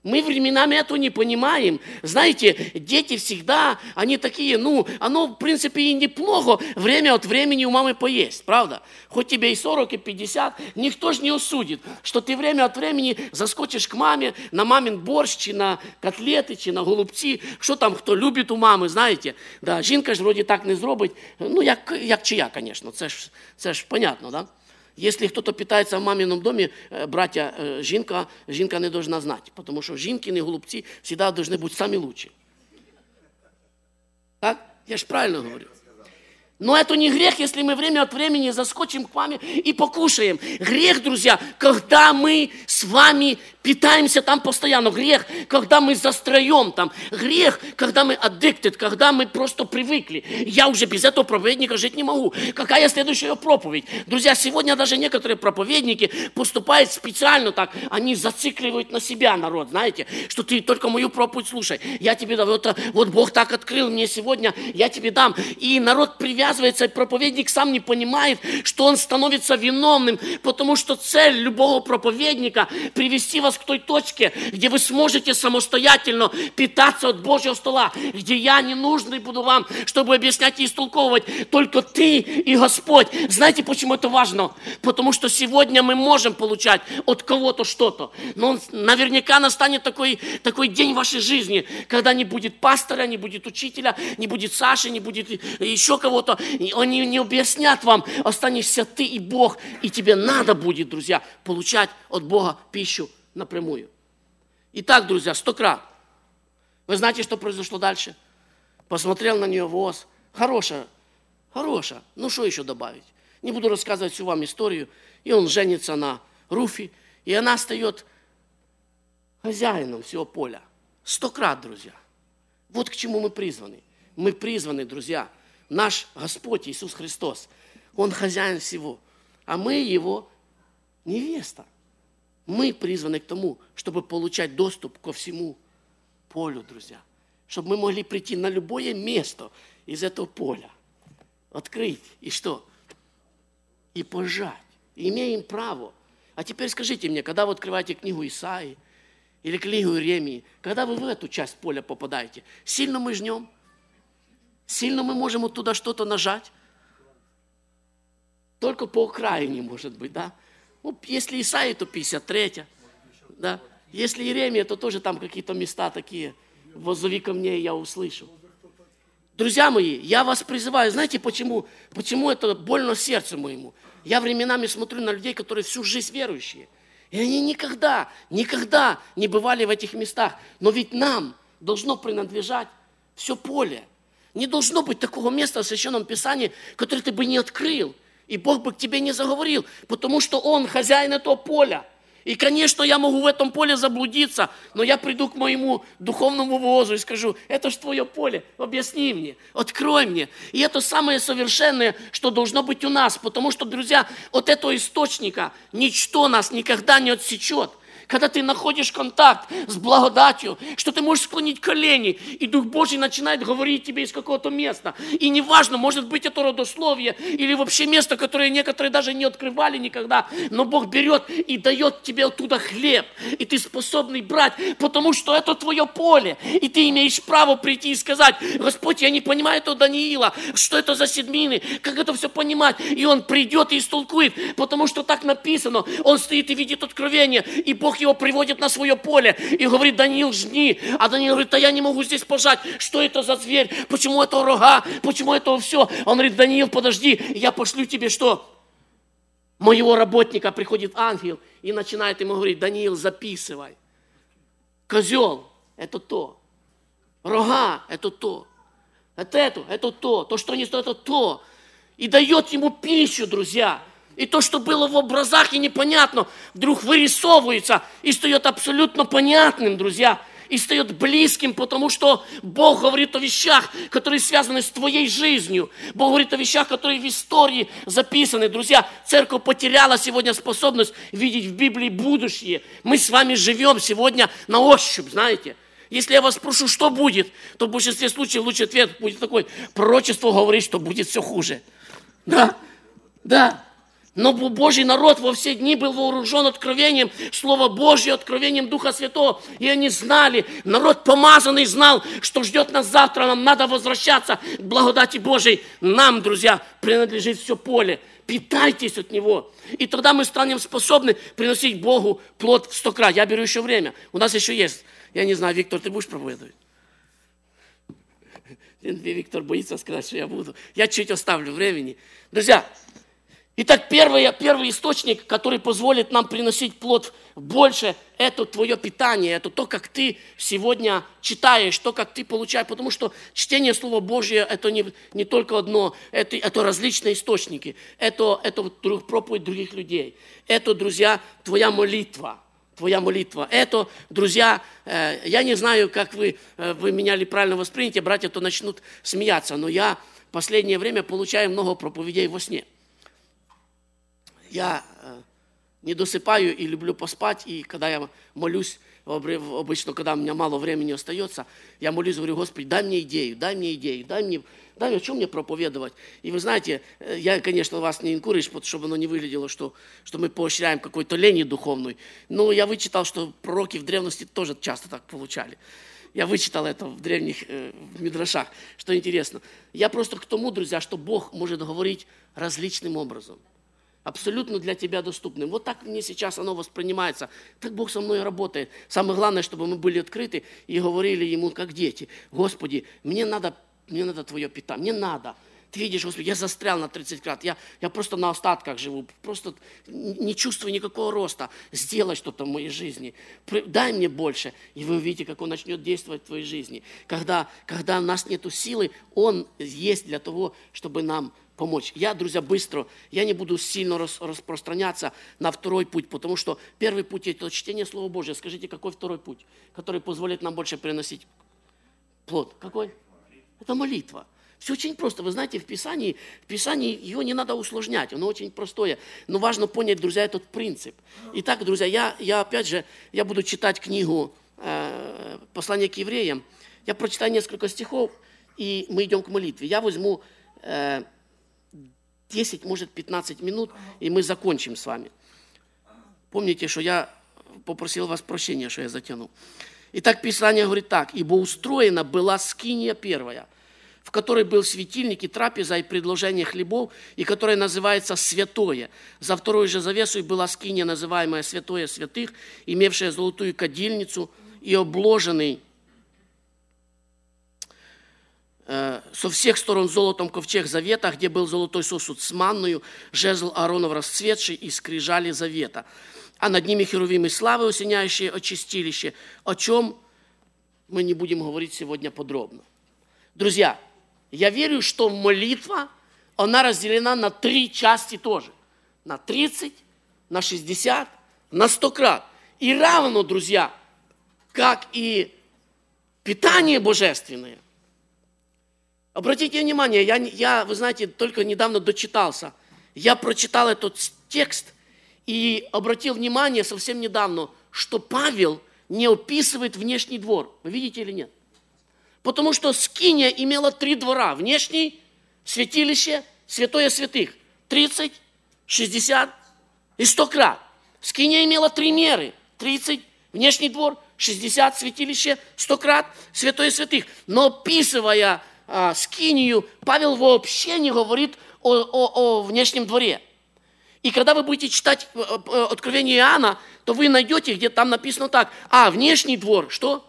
Мы временами это не понимаем. Знаете, дети всегда, они такие, ну, оно, в принципе, и неплохо время от времени у мамы поесть, правда? Хоть тебе и 40, и 50, никто же не осудит, что ты время от времени заскочишь к маме на мамин борщ, чи на котлети, чи на голубці, що там хто любить у мами, знаєте. Да, жінка ж вроді так не зробить, ну, як, як чия, звісно, це ж, це ж понятно, да? Если кто-то питается в мамином доме, э, братья, э, жінка, жінка не должна знать, потому что жінки, голубцы всегда должны быть самые лучшие. Так? Я же правильно говорю. Но это не грех, если мы время от времени заскочим к маме и покушаем. Грех, друзья, когда мы с вами питаемся там постоянно. Грех, когда мы застроем там. Грех, когда мы addicted, когда мы просто привыкли. Я уже без этого проповедника жить не могу. Какая следующая проповедь? Друзья, сегодня даже некоторые проповедники поступают специально так. Они зацикливают на себя народ, знаете, что ты только мою проповедь слушай. Я тебе вот, вот Бог так открыл мне сегодня, я тебе дам. И народ привязывается, и проповедник сам не понимает, что он становится виновным, потому что цель любого проповедника привести вас к той точке, где вы сможете самостоятельно питаться от Божьего стола, где я не нужный буду вам, чтобы объяснять и истолковывать, только ты и Господь. Знаете, почему это важно? Потому что сегодня мы можем получать от кого-то что-то, но наверняка настанет такой, такой день в вашей жизни, когда не будет пастора, не будет учителя, не будет Саши, не будет еще кого-то, они не объяснят вам, останешься ты и Бог, и тебе надо будет, друзья, получать от Бога пищу напрямую. Итак, друзья, сто крат. Вы знаете, что произошло дальше? Посмотрел на нее воз. Хорошая, хорошая. Ну, что еще добавить? Не буду рассказывать всю вам историю. И он женится на Руфи, и она стает хозяином всего поля. Сто крат, друзья. Вот к чему мы призваны. Мы призваны, друзья. Наш Господь Иисус Христос, Он хозяин всего, а мы Его невеста. Мы призваны к тому, чтобы получать доступ ко всему полю, друзья. Чтобы мы могли прийти на любое место из этого поля. Открыть и что? И пожать. Имеем право. А теперь скажите мне, когда вы открываете книгу Исаии или книгу Иеремии, когда вы в эту часть поля попадаете, сильно мы жнем? Сильно мы можем оттуда что-то нажать? Только по окраине, может быть, да? Ну, если Исаия, то 53, да? Если Иеремия, то тоже там какие-то места такие. Возови ко мне, я услышу. Друзья мои, я вас призываю, знаете почему? Почему это больно сердцу моему? Я временами смотрю на людей, которые всю жизнь верующие. И они никогда, никогда не бывали в этих местах. Но ведь нам должно принадлежать все поле. Не должно быть такого места в Священном Писании, которое ты бы не открыл. И Бог бы к тебе не заговорил, потому что Он хозяин этого поля. И, конечно, я могу в этом поле заблудиться, но я приду к моему духовному возу и скажу, это же твое поле, объясни мне, открой мне. И это самое совершенное, что должно быть у нас, потому что, друзья, от этого источника ничто нас никогда не отсечет когда ты находишь контакт с благодатью, что ты можешь склонить колени, и Дух Божий начинает говорить тебе из какого-то места. И неважно, может быть это родословие, или вообще место, которое некоторые даже не открывали никогда, но Бог берет и дает тебе оттуда хлеб, и ты способный брать, потому что это твое поле, и ты имеешь право прийти и сказать, Господь, я не понимаю этого Даниила, что это за седмины, как это все понимать, и он придет и истолкует, потому что так написано, он стоит и видит откровение, и Бог его приводит на свое поле и говорит, Даниил, жни. А Даниил говорит, да я не могу здесь пожать. Что это за зверь? Почему это рога? Почему это все? Он говорит, Даниил, подожди, я пошлю тебе что? Моего работника приходит ангел и начинает ему говорить, Даниил, записывай. Козел – это то. Рога – это то. Это это, это то. То, что не стоит, это то. И дает ему пищу, друзья. И то, что было в образах и непонятно, вдруг вырисовывается и стает абсолютно понятным, друзья. И стает близким, потому что Бог говорит о вещах, которые связаны с твоей жизнью. Бог говорит о вещах, которые в истории записаны. Друзья, церковь потеряла сегодня способность видеть в Библии будущее. Мы с вами живем сегодня на ощупь, знаете. Если я вас спрошу, что будет, то в большинстве случаев лучший ответ будет такой. Пророчество говорит, что будет все хуже. Да, да. Но Божий народ во все дни был вооружен откровением Слова Божьего, откровением Духа Святого. И они знали, народ помазанный знал, что ждет нас завтра. Нам надо возвращаться к благодати Божией. Нам, друзья, принадлежит все поле. Питайтесь от него. И тогда мы станем способны приносить Богу плод в сто крат. Я беру еще время. У нас еще есть. Я не знаю, Виктор, ты будешь проповедовать? Виктор боится сказать, что я буду. Я чуть оставлю времени. Друзья, Итак, первый, первый источник, который позволит нам приносить плод больше, это твое питание, это то, как ты сегодня читаешь, то, как ты получаешь. Потому что чтение Слова Божьего – это не, не только одно, это, это различные источники. Это, это проповедь других людей. Это, друзья, твоя молитва твоя молитва. Это, друзья, э, я не знаю, как вы, э, вы меня ли правильно восприняли, братья, то начнут смеяться, но я в последнее время получаю много проповедей во сне я э, не досыпаю и люблю поспать, и когда я молюсь, обычно, когда у меня мало времени остается, я молюсь, говорю, Господи, дай мне идею, дай мне идею, дай мне, дай мне, о чем мне проповедовать. И вы знаете, э, я, конечно, вас не инкуриш, чтобы оно не выглядело, что, что мы поощряем какой-то лени духовной, но я вычитал, что пророки в древности тоже часто так получали. Я вычитал это в древних э, в мидрашах, что интересно. Я просто к тому, друзья, что Бог может говорить различным образом абсолютно для тебя доступным. Вот так мне сейчас оно воспринимается. Так Бог со мной работает. Самое главное, чтобы мы были открыты и говорили Ему, как дети, Господи, мне надо, мне надо Твое питание, мне надо. Ты видишь, Господи, я застрял на 30 крат, я, я просто на остатках живу, просто не чувствую никакого роста. Сделай что-то в моей жизни, дай мне больше. И вы увидите, как Он начнет действовать в твоей жизни. Когда, когда у нас нет силы, Он есть для того, чтобы нам помочь. Я, друзья, быстро, я не буду сильно рас, распространяться на второй путь, потому что первый путь – это чтение Слова Божьего. Скажите, какой второй путь, который позволит нам больше приносить плод? Какой? Это молитва. Все очень просто. Вы знаете, в Писании, в Писании его не надо усложнять, оно очень простое. Но важно понять, друзья, этот принцип. Итак, друзья, я, я опять же, я буду читать книгу э, «Послание к евреям». Я прочитаю несколько стихов, и мы идем к молитве. Я возьму э, 10, может 15 минут, и мы закончим с вами. Помните, что я попросил вас прощения, что я затянул. Итак, Писание говорит так. «Ибо устроена была скиния первая, в которой был светильник и трапеза и предложение хлебов, и которое называется «святое». За второй же завесой была скиния, называемая «святое святых», имевшая золотую кадильницу и обложенный э, со всех сторон золотом ковчег завета, где был золотой сосуд с манною, жезл Ааронов расцветший и скрижали завета. А над ними херувимы славы, осеняющие очистилище, о чем мы не будем говорить сегодня подробно. Друзья, я верю, что молитва, она разделена на три части тоже. На 30, на 60, на 100 крат. И равно, друзья, как и питание божественное. Обратите внимание, я, я, вы знаете, только недавно дочитался. Я прочитал этот текст и обратил внимание совсем недавно, что Павел не описывает внешний двор. Вы видите или нет? Потому что Скиния имела три двора. Внешний, святилище, святое святых. 30, 60 и 100 крат. Скиния имела три меры. 30, внешний двор, 60, святилище, 100 крат, святое святых. Но описывая а, Скинию, Павел вообще не говорит о, о, о внешнем дворе. И когда вы будете читать э, э, Откровение Иоанна, то вы найдете, где там написано так. А, внешний двор, что?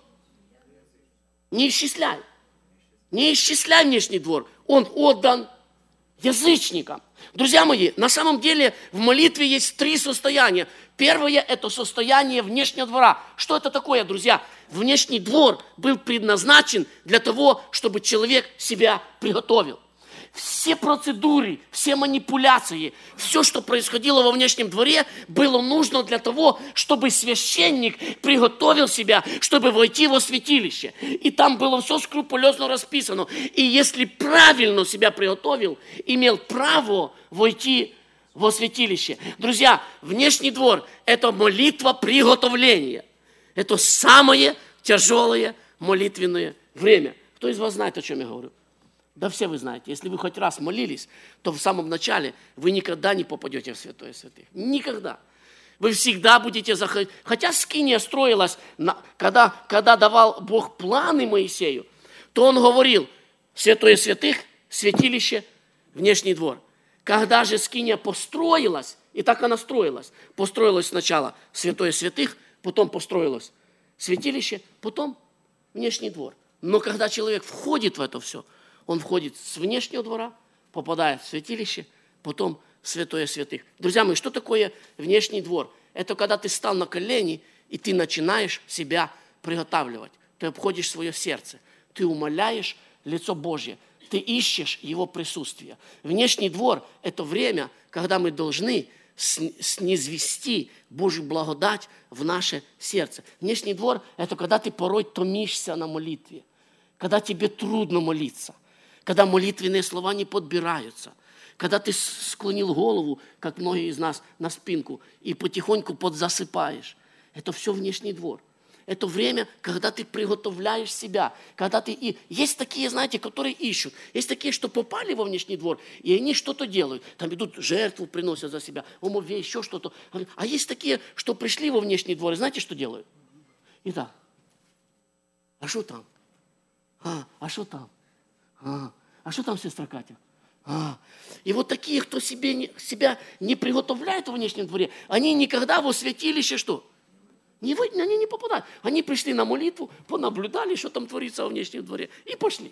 Не исчисляй. Не исчисляй внешний двор. Он отдан язычникам. Друзья мои, на самом деле в молитве есть три состояния. Первое – это состояние внешнего двора. Что это такое, друзья? Внешний двор был предназначен для того, чтобы человек себя приготовил все процедуры, все манипуляции, все, что происходило во внешнем дворе, было нужно для того, чтобы священник приготовил себя, чтобы войти во святилище. И там было все скрупулезно расписано. И если правильно себя приготовил, имел право войти во святилище. Друзья, внешний двор – это молитва приготовления. Это самое тяжелое молитвенное время. Кто из вас знает, о чем я говорю? Да все вы знаете, если вы хоть раз молились, то в самом начале вы никогда не попадете в святое святых. Никогда. Вы всегда будете заходить. Хотя скиния строилась, когда, когда давал Бог планы Моисею, то он говорил, святое святых, святилище, внешний двор. Когда же скиния построилась, и так она строилась, построилась сначала святое святых, потом построилось святилище, потом внешний двор. Но когда человек входит в это все – он входит с внешнего двора, попадает в святилище, потом в святое святых. Друзья мои, что такое внешний двор? Это когда ты стал на колени, и ты начинаешь себя приготавливать. Ты обходишь свое сердце, ты умоляешь лицо Божье, ты ищешь Его присутствие. Внешний двор – это время, когда мы должны снизвести Божью благодать в наше сердце. Внешний двор – это когда ты порой томишься на молитве, когда тебе трудно молиться, когда молитвенные слова не подбираются, когда ты склонил голову, как многие из нас, на спинку, и потихоньку подзасыпаешь. Это все внешний двор. Это время, когда ты приготовляешь себя, когда ты... И есть такие, знаете, которые ищут. Есть такие, что попали во внешний двор, и они что-то делают. Там идут жертву, приносят за себя, умове, еще что-то. А есть такие, что пришли во внешний двор, и знаете, что делают? И да. А что там? А, а что там? А, а что там сестра Катя? А, и вот такие, кто себе, не, себя не приготовляет в внешнем дворе, они никогда во святилище что? Не, вы, они не попадают. Они пришли на молитву, понаблюдали, что там творится во внешнем дворе, и пошли.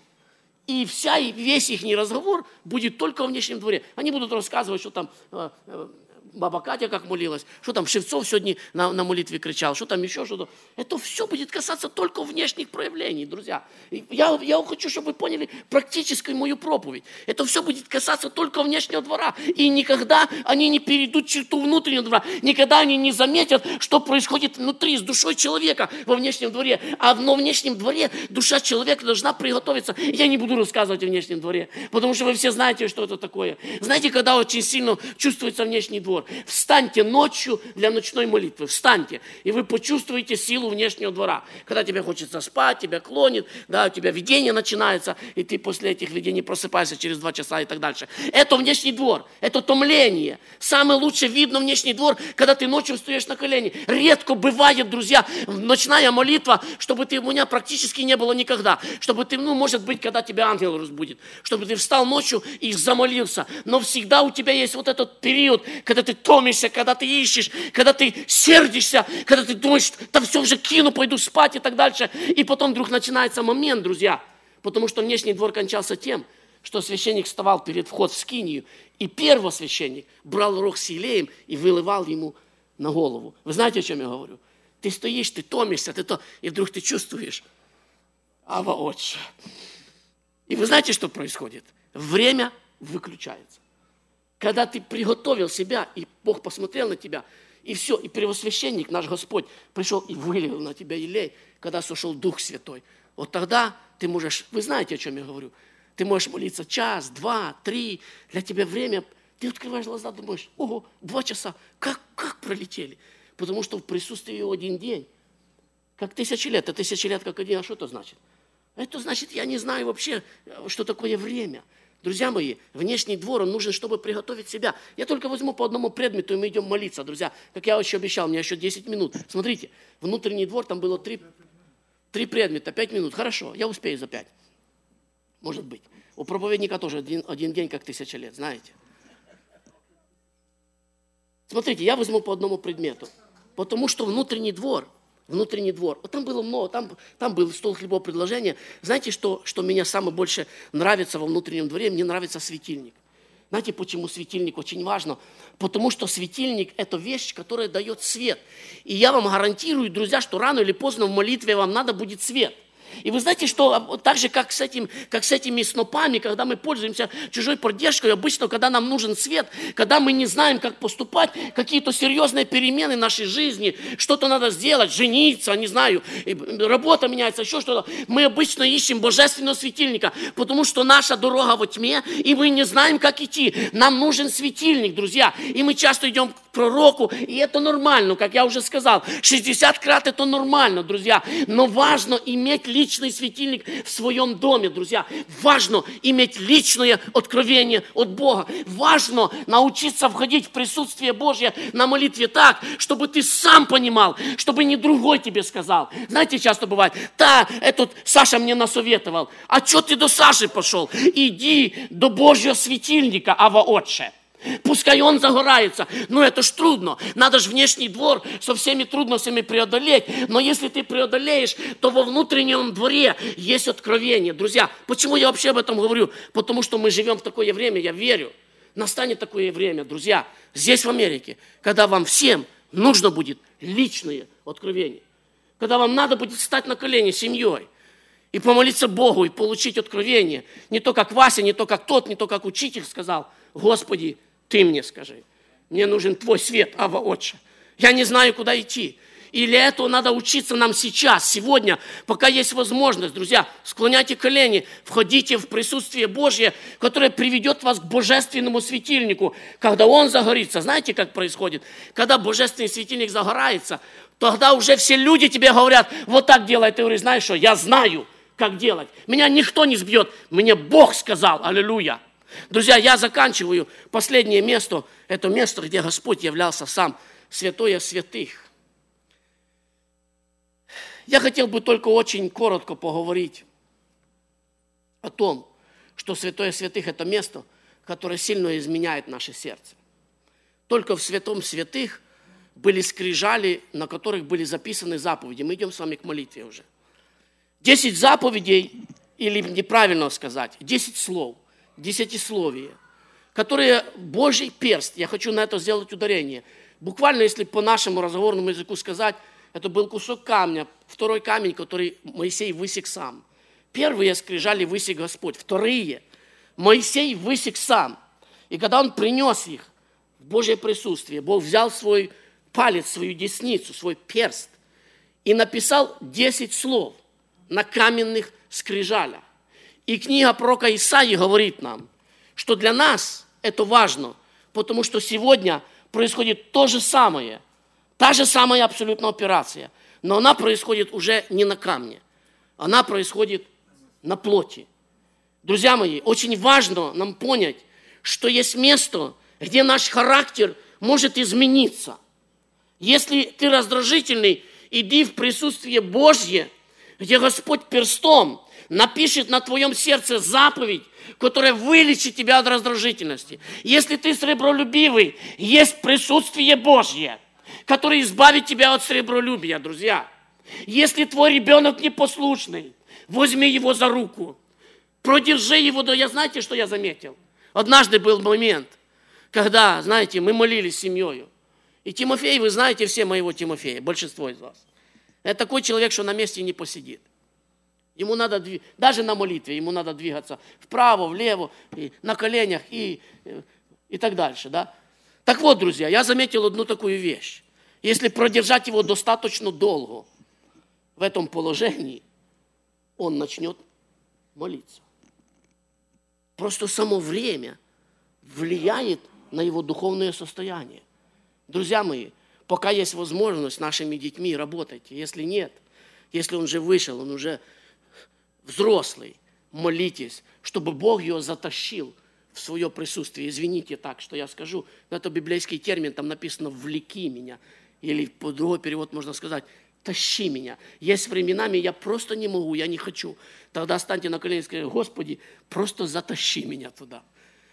И вся, весь их разговор будет только во внешнем дворе. Они будут рассказывать, что там э, э, баба Катя как молилась, что там Шевцов сегодня на, на молитве кричал, что там еще что-то. Это все будет касаться только внешних проявлений, друзья. Я, я хочу, чтобы вы поняли практическую мою проповедь. Это все будет касаться только внешнего двора. И никогда они не перейдут черту внутреннего двора. Никогда они не заметят, что происходит внутри с душой человека во внешнем дворе. А во внешнем дворе душа человека должна приготовиться. Я не буду рассказывать о внешнем дворе, потому что вы все знаете, что это такое. Знаете, когда очень сильно чувствуется внешний двор? Двор. Встаньте ночью для ночной молитвы. Встаньте, и вы почувствуете силу внешнего двора. Когда тебе хочется спать, тебя клонит, да, у тебя видение начинается, и ты после этих видений просыпаешься через два часа и так дальше. Это внешний двор, это томление. Самый лучший видно внешний двор, когда ты ночью встаешь на колени. Редко бывает, друзья, ночная молитва, чтобы ты, у меня практически не было никогда, чтобы ты, ну, может быть, когда тебя ангел разбудит, чтобы ты встал ночью и замолился. Но всегда у тебя есть вот этот период, когда ты томишься, когда ты ищешь, когда ты сердишься, когда ты думаешь, там все уже кину, пойду спать и так дальше. И потом вдруг начинается момент, друзья, потому что внешний двор кончался тем, что священник вставал перед вход в скинию, и первосвященник брал рог с елеем и выливал ему на голову. Вы знаете, о чем я говорю? Ты стоишь, ты томишься, ты то, и вдруг ты чувствуешь, Ава Отче. И вы знаете, что происходит? Время выключается. Когда ты приготовил себя, и Бог посмотрел на тебя, и все, и первосвященник, наш Господь, пришел и вылил на тебя елей, когда сошел Дух Святой. Вот тогда ты можешь, вы знаете, о чем я говорю, ты можешь молиться час, два, три, для тебя время, ты открываешь глаза, думаешь, ого, два часа, как, как пролетели? Потому что в присутствии его один день, как тысячи лет, а тысячи лет как один, а что это значит? Это значит, я не знаю вообще, что такое время – Друзья мои, внешний двор, он нужен, чтобы приготовить себя. Я только возьму по одному предмету, и мы идем молиться, друзья. Как я еще обещал, меня еще 10 минут. Смотрите, внутренний двор, там было три, три предмета, 5 минут. Хорошо, я успею за 5. Может быть. У проповедника тоже один, один день, как тысяча лет, знаете. Смотрите, я возьму по одному предмету. Потому что внутренний двор – внутренний двор. Вот там было много, там, там был стол хлебов предложения. Знаете, что, что меня самое больше нравится во внутреннем дворе? Мне нравится светильник. Знаете, почему светильник очень важно? Потому что светильник – это вещь, которая дает свет. И я вам гарантирую, друзья, что рано или поздно в молитве вам надо будет свет – и вы знаете, что так же, как с, этим, как с этими снопами, когда мы пользуемся чужой поддержкой, обычно, когда нам нужен свет, когда мы не знаем, как поступать, какие-то серьезные перемены в нашей жизни, что-то надо сделать, жениться, не знаю, работа меняется, еще что-то, мы обычно ищем божественного светильника, потому что наша дорога во тьме, и мы не знаем, как идти. Нам нужен светильник, друзья, и мы часто идем к пророку, и это нормально, как я уже сказал, 60 крат это нормально, друзья, но важно иметь личный светильник в своем доме, друзья. Важно иметь личное откровение от Бога. Важно научиться входить в присутствие Божье на молитве так, чтобы ты сам понимал, чтобы не другой тебе сказал. Знаете, часто бывает, да, этот Саша мне насоветовал. А что ты до Саши пошел? Иди до Божьего светильника, Ава Отче. Пускай он загорается. Но это ж трудно. Надо же внешний двор со всеми трудностями преодолеть. Но если ты преодолеешь, то во внутреннем дворе есть откровение. Друзья, почему я вообще об этом говорю? Потому что мы живем в такое время, я верю. Настанет такое время, друзья, здесь в Америке, когда вам всем нужно будет личное откровение. Когда вам надо будет встать на колени семьей и помолиться Богу, и получить откровение. Не то, как Вася, не то, как тот, не то, как учитель сказал. Господи, ты мне скажи. Мне нужен твой свет, Ава Отче. Я не знаю, куда идти. И для этого надо учиться нам сейчас, сегодня, пока есть возможность. Друзья, склоняйте колени, входите в присутствие Божье, которое приведет вас к божественному светильнику. Когда он загорится, знаете, как происходит? Когда божественный светильник загорается, тогда уже все люди тебе говорят, вот так делай. Ты говоришь, знаешь что, я знаю, как делать. Меня никто не сбьет, мне Бог сказал, аллилуйя. Друзья, я заканчиваю. Последнее место – это место, где Господь являлся сам, святое святых. Я хотел бы только очень коротко поговорить о том, что святое святых – это место, которое сильно изменяет наше сердце. Только в святом святых были скрижали, на которых были записаны заповеди. Мы идем с вами к молитве уже. Десять заповедей, или неправильно сказать, десять слов – десятисловие, которые Божий перст, я хочу на это сделать ударение. Буквально, если по нашему разговорному языку сказать, это был кусок камня, второй камень, который Моисей высек сам. Первые скрижали высек Господь, вторые Моисей высек сам. И когда он принес их в Божье присутствие, Бог взял свой палец, свою десницу, свой перст и написал 10 слов на каменных скрижалях. И книга пророка Исаии говорит нам, что для нас это важно, потому что сегодня происходит то же самое. Та же самая абсолютно операция. Но она происходит уже не на камне. Она происходит на плоти. Друзья мои, очень важно нам понять, что есть место, где наш характер может измениться. Если ты раздражительный, иди в присутствие Божье, где Господь перстом напишет на твоем сердце заповедь, которая вылечит тебя от раздражительности. Если ты сребролюбивый, есть присутствие Божье, которое избавит тебя от сребролюбия, друзья. Если твой ребенок непослушный, возьми его за руку, продержи его до... Я знаете, что я заметил? Однажды был момент, когда, знаете, мы молились с семьей. И Тимофей, вы знаете все моего Тимофея, большинство из вас. Это такой человек, что на месте не посидит. Ему надо, даже на молитве, ему надо двигаться вправо, влево, и на коленях и, и так дальше. Да? Так вот, друзья, я заметил одну такую вещь. Если продержать его достаточно долго в этом положении, он начнет молиться. Просто само время влияет на его духовное состояние. Друзья мои, пока есть возможность нашими детьми работать, если нет, если он же вышел, он уже взрослый, молитесь, чтобы Бог ее затащил в свое присутствие. Извините так, что я скажу, но это библейский термин, там написано «влеки меня», или по другой перевод можно сказать «тащи меня». Есть временами я просто не могу, я не хочу. Тогда станьте на колени и скажите «Господи, просто затащи меня туда».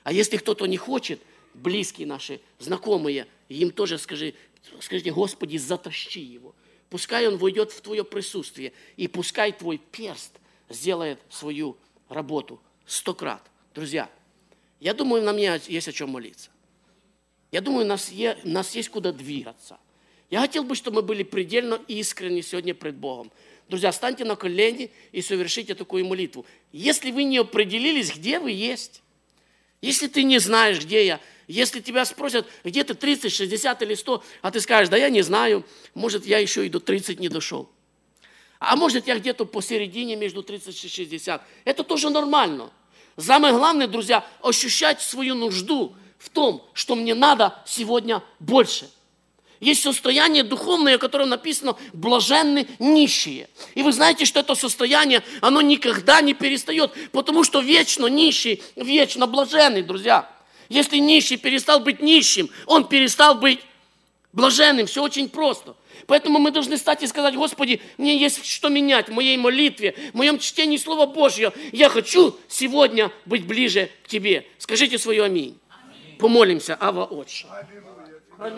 А если кто-то не хочет, близкие наши, знакомые, им тоже скажи, скажите «Господи, затащи его». Пускай он войдет в твое присутствие, и пускай твой перст – сделает свою работу сто крат. Друзья, я думаю, нам есть о чем молиться. Я думаю, у нас, есть, у нас есть куда двигаться. Я хотел бы, чтобы мы были предельно искренни сегодня пред Богом. Друзья, станьте на колени и совершите такую молитву. Если вы не определились, где вы есть, если ты не знаешь, где я, если тебя спросят, где ты 30, 60 или 100, а ты скажешь, да я не знаю, может, я еще и до 30 не дошел. А может, я где-то посередине между 30 и 60. Это тоже нормально. Самое главное, друзья, ощущать свою нужду в том, что мне надо сегодня больше. Есть состояние духовное, которое написано «блаженны нищие». И вы знаете, что это состояние, оно никогда не перестает, потому что вечно нищий, вечно блаженный, друзья. Если нищий перестал быть нищим, он перестал быть блаженным. Все очень просто – Поэтому мы должны стать и сказать, Господи, мне есть что менять в моей молитве, в моем чтении Слова Божьего. Я хочу сегодня быть ближе к Тебе. Скажите свое аминь. аминь. Помолимся, Ава Отче. Аминь.